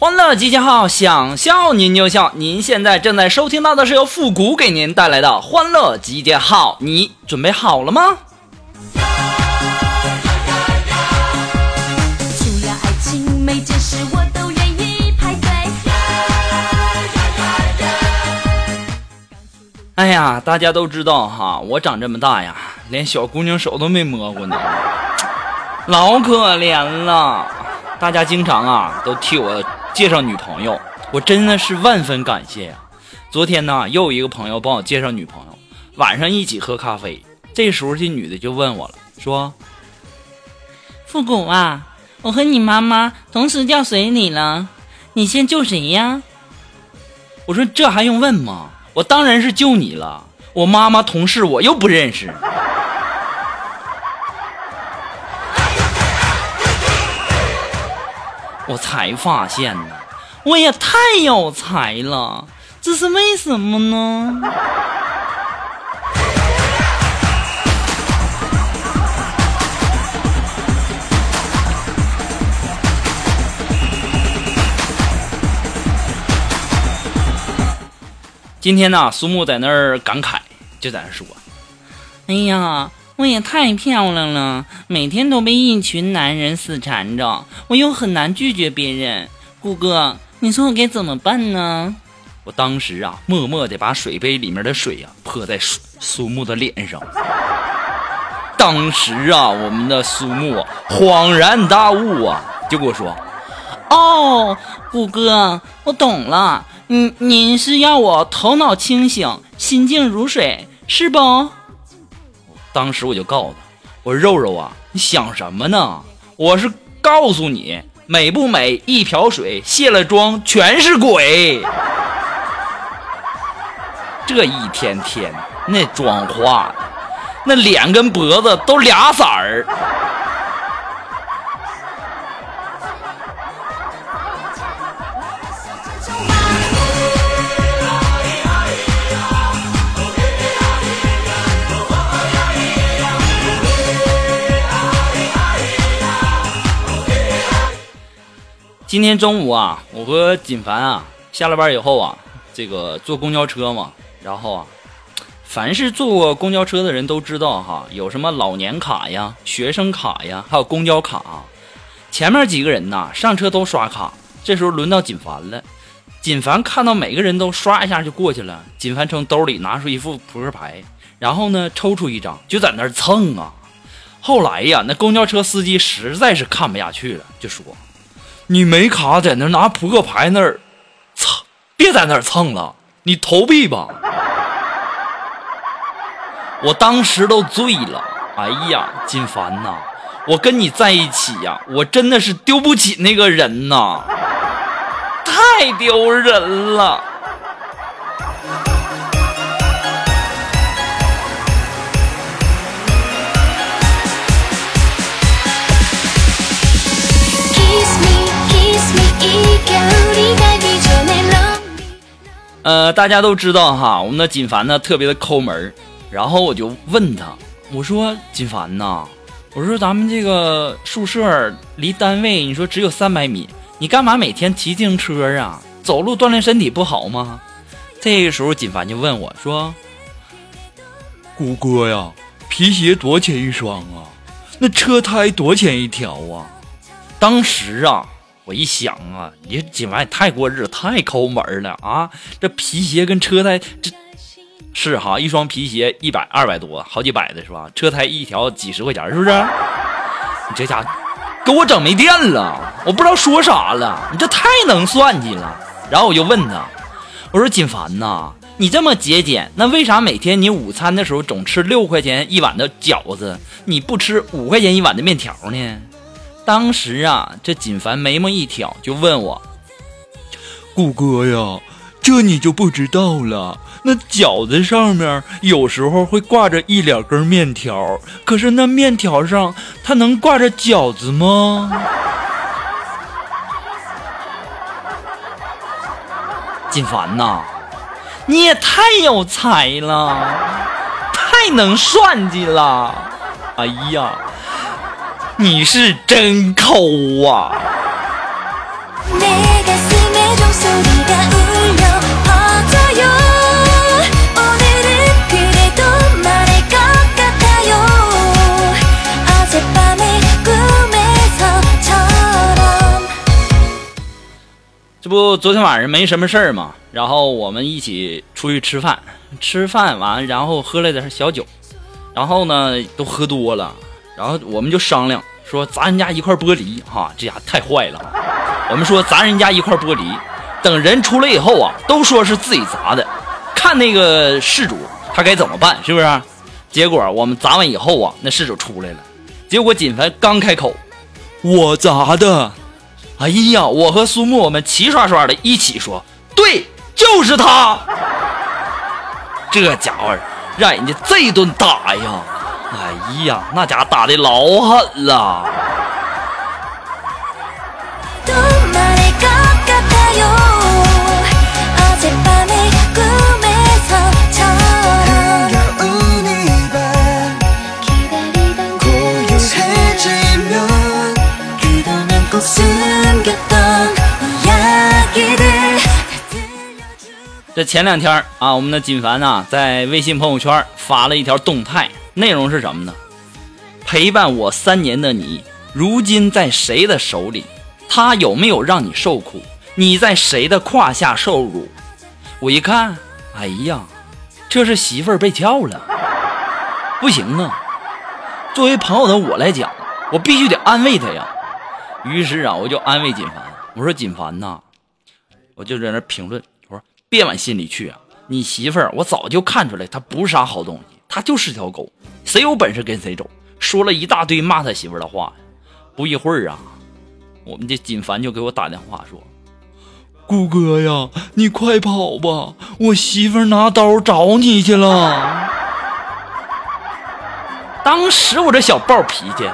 欢乐集结号，想笑您就笑。您现在正在收听到的是由复古给您带来的欢乐集结号，你准备好了吗？哎呀，大家都知道哈，我长这么大呀，连小姑娘手都没摸过呢，老可怜了。大家经常啊都替我介绍女朋友，我真的是万分感谢呀。昨天呢，又有一个朋友帮我介绍女朋友，晚上一起喝咖啡。这时候这女的就问我了，说复古啊，我和你妈妈同时掉水里了，你先救谁呀？我说这还用问吗？我当然是救你了。我妈妈同事我又不认识。我才发现呢，我也太有才了，这是为什么呢？今天呢，苏木在那儿感慨，就在那说。哎呀，我也太漂亮了，每天都被一群男人死缠着，我又很难拒绝别人。谷哥，你说我该怎么办呢？我当时啊，默默地把水杯里面的水啊泼在苏苏木的脸上。当时啊，我们的苏木恍然大悟啊，就跟我说哦，谷哥，我懂了，您您是要我头脑清醒，心静如水，是不？当时我就告诉他，我说肉肉啊，你想什么呢？我是告诉你，美不美，一瓢水，卸了妆全是鬼。这一天天那妆化的，那脸跟脖子都俩色儿。今天中午啊，我和锦凡啊下了班以后啊，这个坐公交车嘛，然后啊，凡是坐过公交车的人都知道哈，有什么老年卡呀、学生卡呀，还有公交卡。前面几个人呐上车都刷卡，这时候轮到锦凡了。锦凡看到每个人都刷一下就过去了，锦凡从兜里拿出一副扑克牌，然后呢抽出一张就在那儿蹭啊。后来 呀，那公交车司机实在是看不下去了，就说。你没卡在那拿扑克牌那儿蹭，别在那儿蹭了，你投币吧。我当时都醉了，哎呀，金凡呐，我跟你在一起呀，我真的是丢不起那个人呐，太丢人了。呃，大家都知道哈，我们的锦凡呢特别的抠门儿然后我就问他，我说锦凡呐，我说咱们这个宿舍离单位你说只有三百米，你干嘛每天骑自行车啊？走路锻炼身体不好吗？这个时候锦凡就问我说：“谷哥呀，皮鞋多钱一双啊？那车胎多钱一条啊？”当时啊，我一想啊，你锦凡也太过日子，太抠门了啊！这皮鞋跟车胎，这是哈，一双皮鞋一百二百多，好几百的是吧？车胎一条几十块钱，是不是？你这家给我整没电了，我不知道说啥了，你这太能算计了。然后我就问他，我说锦凡呐，你这么节俭，那为啥每天你午餐的时候总吃六块钱一碗的饺子，你不吃五块钱一碗的面条呢？当时啊，这锦凡眉毛一挑，就问我：“谷哥呀，这你就不知道了。那饺子上面有时候会挂着一两根面条，可是那面条上它能挂着饺子吗？” 锦凡呐，你也太有才了，太能算计了！哎呀，你是真抠啊！这不，昨天晚上没什么事儿嘛，然后我们一起出去吃饭，吃饭完，然后喝了点小酒，然后呢，都喝多了，然后我们就商量，说砸人家一块玻璃哈，这家伙太坏了。我们说砸人家一块玻璃，等人出来以后啊，都说是自己砸的，看那个事主他该怎么办，是不是？结果我们砸完以后啊，那事主出来了，结果锦凡刚开口，我砸的。哎呀，我和苏木我们齐刷刷的一起说，对，就是他。这家伙让人家这一顿打呀，哎呀，那家打的老狠了。这前两天啊，我们的锦凡呐、在微信朋友圈发了一条动态，内容是什么呢？陪伴我三年的你，如今在谁的手里？他有没有让你受苦？你在谁的胯下受辱？我一看，哎呀，这是媳妇儿被撬了，不行啊！作为朋友的我来讲，我必须得安慰他呀。于是啊，我就安慰锦凡，我说锦凡呐，我就在那评论，别往心里去啊，你媳妇儿我早就看出来，她不是啥好东西，她就是条狗，谁有本事跟谁走。说了一大堆骂他媳妇儿的话，不一会儿啊，我们这锦凡就给我打电话说，谷哥呀，你快跑吧，我媳妇儿拿刀找你去了。当时我这小暴脾气，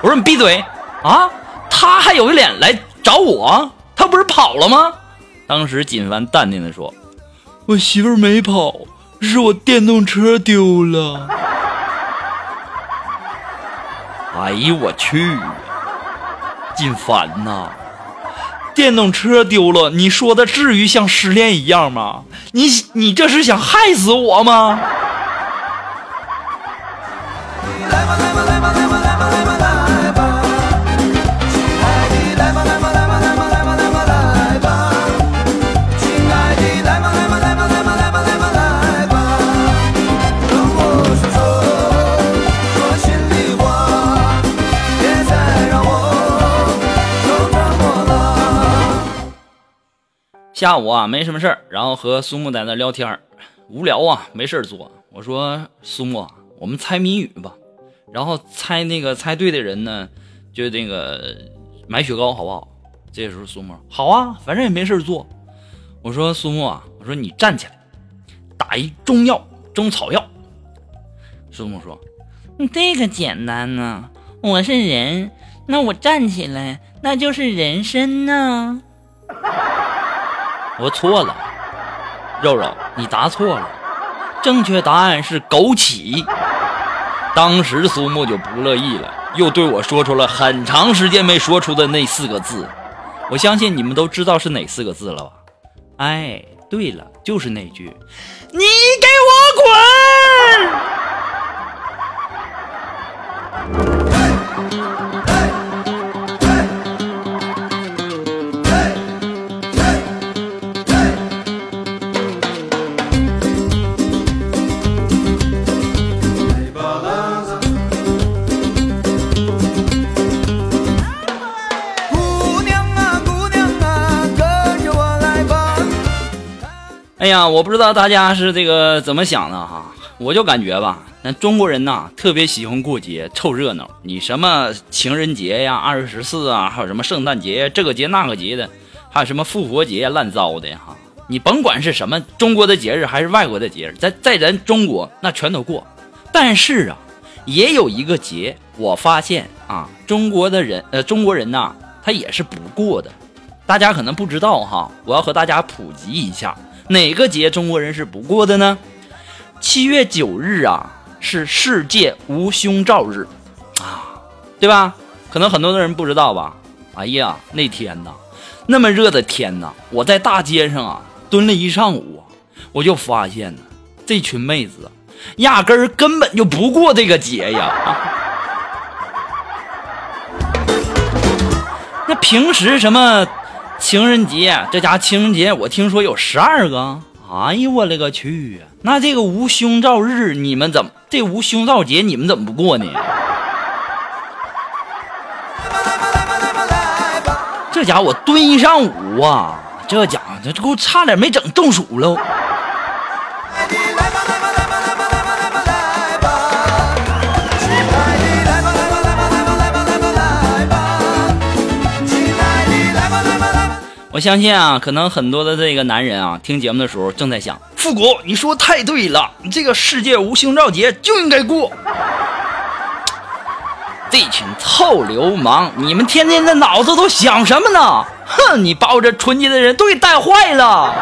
我说你闭嘴啊！他还有脸来找我？他不是跑了吗？当时锦凡淡定的说我媳妇儿没跑，是我电动车丢了。“哎呦我去，锦凡呐，电动车丢了，你说的至于像失恋一样吗？你你这是想害死我吗？”下午啊，没什么事儿，然后和苏木在那聊天儿无聊啊，没事做。我说苏木，我们猜谜语吧，然后猜那个猜对的人呢，就那个买雪糕好不好？这时候苏木好啊，反正也没事做。我说苏木啊，我说你站起来，打一中药中草药。苏木说你这个简单呢、我是人，那我站起来，那就是人参呢、我错了，肉肉，你答错了，正确答案是枸杞。当时苏木就不乐意了，又对我说出了很长时间没说出的那四个字。我相信你们都知道是哪四个字了吧？哎，对了，就是那句“你给我滚”。哎呀，我不知道大家是这个怎么想的哈，我就感觉吧，咱中国人呐特别喜欢过节凑热闹。你什么情人节呀、二月十四啊，还有什么圣诞节这个节那个节的，还有什么复活节乱糟的哈。你甭管是什么中国的节日还是外国的节日，在在咱中国那全都过。但是啊，也有一个节，我发现啊，中国的人呃中国人呐，他也是不过的。大家可能不知道哈，我要和大家普及一下。哪个节中国人是不过的呢？七月九日啊，是世界无胸罩日，啊，对吧？可能很多的人不知道吧？哎呀，那天呐，那么热的天呐，我在大街上啊蹲了一上午，我就发现呢，这群妹子压根儿根本就不过这个节呀。那平时什么？情人节，这家情人节我听说有十二个。哎呦我勒个去！那这个无胸罩日你们怎么？这无胸罩节你们怎么不过呢？这家伙蹲一上午啊！这家伙这给我差点没整中暑喽！我相信啊，可能很多的这个男人啊，听节目的时候正在想：复古，你说太对了，这个世界无胸罩节就应该过。这群臭流氓，你们天天的脑子都想什么呢？哼，你把我这纯洁的人都给带坏了。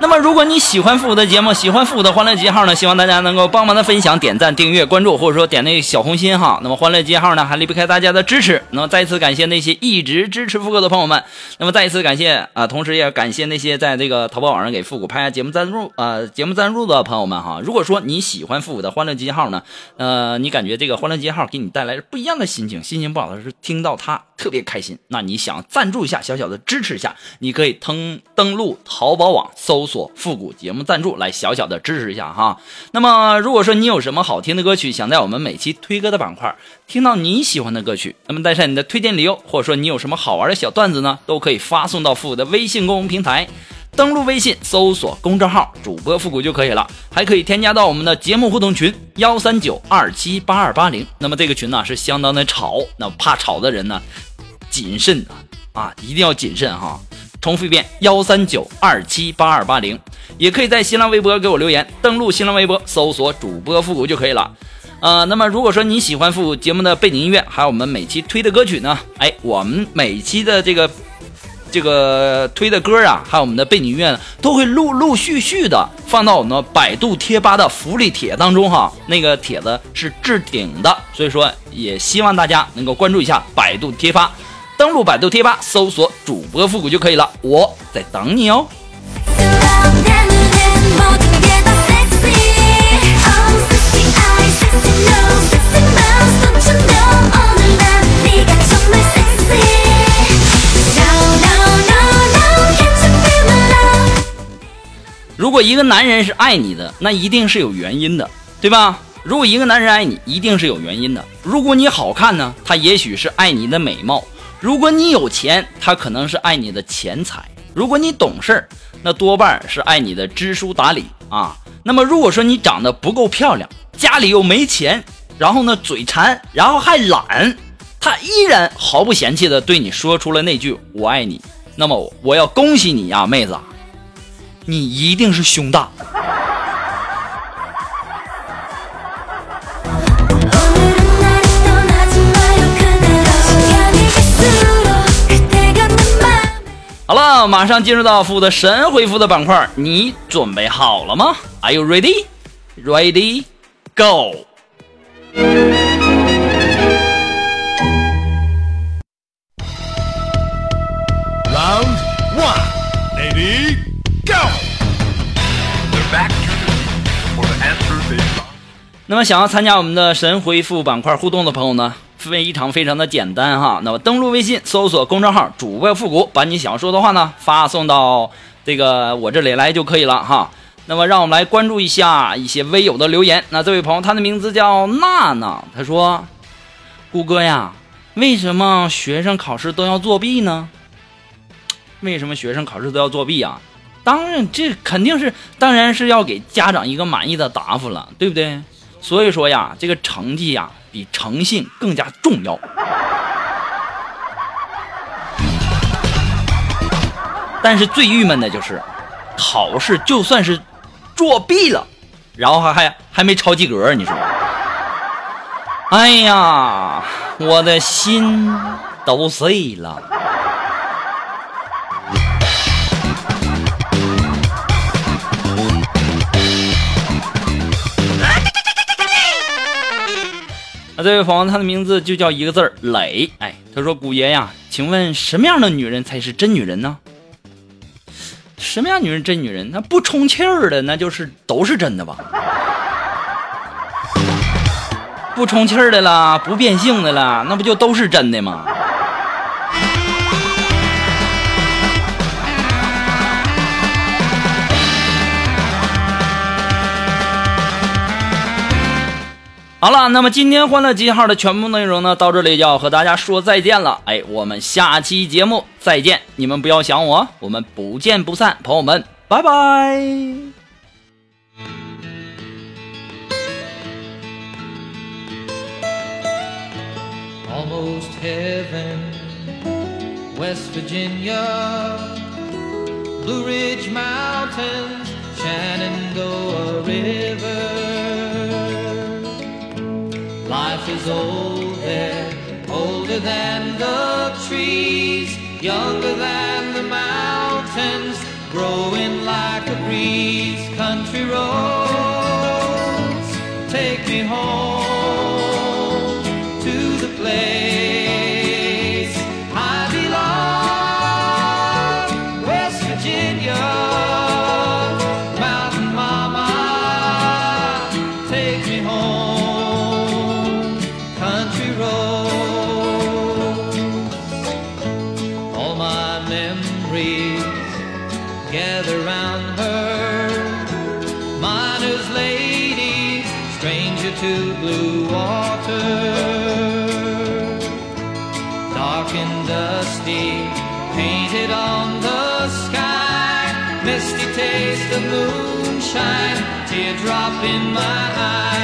那么，如果你喜欢复古的节目，喜欢复古的欢乐集号呢，希望大家能够帮忙的分享、点赞、订阅、关注，或者说点那个小红心哈。那么，欢乐集号呢还离不开大家的支持。那么，再次感谢那些一直支持复古的朋友们。那么，再一次感谢啊，同时也感谢那些在这个淘宝网上给复古拍下节目赞助啊节目赞助的朋友们哈。如果说你喜欢复古的欢乐集号呢，呃，你感觉这个欢乐集号给你带来不一样的心情，心情不好的时候听到它特别开心，那你想赞助一下，小小的支持一下，你可以登登录淘宝网搜搜索。复古节目赞助来小小的支持一下哈。那么如果说你有什么好听的歌曲，想在我们每期推歌的板块听到你喜欢的歌曲，那么带上你的推荐理由，或者说你有什么好玩的小段子呢，都可以发送到复古的微信公众平台，登录微信搜索公众号主播复古就可以了，还可以添加到我们的节目互动群幺三九二七八二八零。那么这个群呢是相当的吵，那怕吵的人呢谨慎啊，一定要谨慎哈。重复一遍：幺三九二七八二八零，也可以在新浪微博给我留言。登录新浪微博，搜索主播复古就可以了。呃，那么如果说你喜欢复古节目的背景音乐，还有我们每期推的歌曲呢？哎，我们每期的这个这个推的歌啊，还有我们的背景音乐呢，都会陆陆续续的放到我们百度贴吧的福利帖当中哈。那个帖子是置顶的，所以说也希望大家能够关注一下百度贴吧。登录百度贴吧，搜索主播复古就可以了。我在等你哦。如果一个男人是爱你的，那一定是有原因的，对吧？如果一个男人爱你，一定是有原因的。如果你好看呢，他也许是爱你的美貌。如果你有钱，他可能是爱你的钱财；如果你懂事儿，那多半是爱你的知书达理啊。那么，如果说你长得不够漂亮，家里又没钱，然后呢嘴馋，然后还懒，他依然毫不嫌弃的对你说出了那句“我爱你”，那么我要恭喜你呀，妹子，你一定是胸大。好，马上进入到负的神回复的板块，你准备好了吗？Are you ready? Ready? Go! Round one, ready, go! 那么想要参加我们的神回复板块互动的朋友呢？非常非常的简单哈，那么登录微信搜索公众号主播复古，把你想说的话呢发送到这个我这里来就可以了哈。那么让我们来关注一下一些微友的留言。那这位朋友他的名字叫娜娜，他说：“顾哥呀，为什么学生考试都要作弊呢？为什么学生考试都要作弊啊？当然，这肯定是，当然是要给家长一个满意的答复了，对不对？所以说呀，这个成绩呀，比诚信更加重要。但是最郁闷的就是，考试就算是作弊了，然后还还还没超及格，你说？哎呀，我的心都碎了。那，这位朋友，他的名字就叫一个字儿磊。哎，他说：“古爷呀，请问什么样的女人才是真女人呢？什么样女人真女人？那不充气儿的，那就是都是真的吧？不充气儿的啦，不变性的啦，那不就都是真的吗？”好了，那么今天欢乐集号的全部内容呢，到这里就要和大家说再见了。哎，我们下期节目再见，你们不要想我，我们不见不散，朋友们，拜拜。almost heaven. West Virginia, Blue Ridge Mountains, Shenandoah River. Is old there, older than the trees, younger than the mountains, growing like a breeze. Country roads, of moonshine, teardrop in my eye,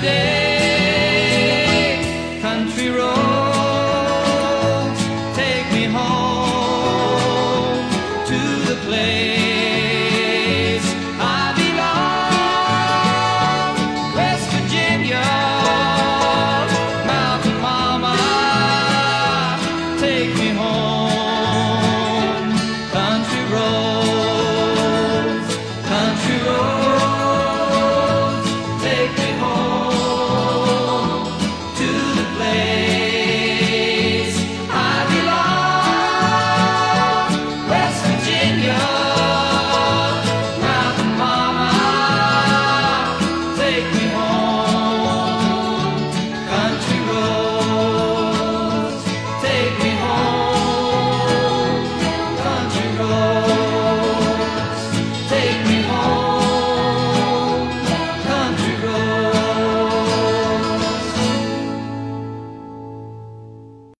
today.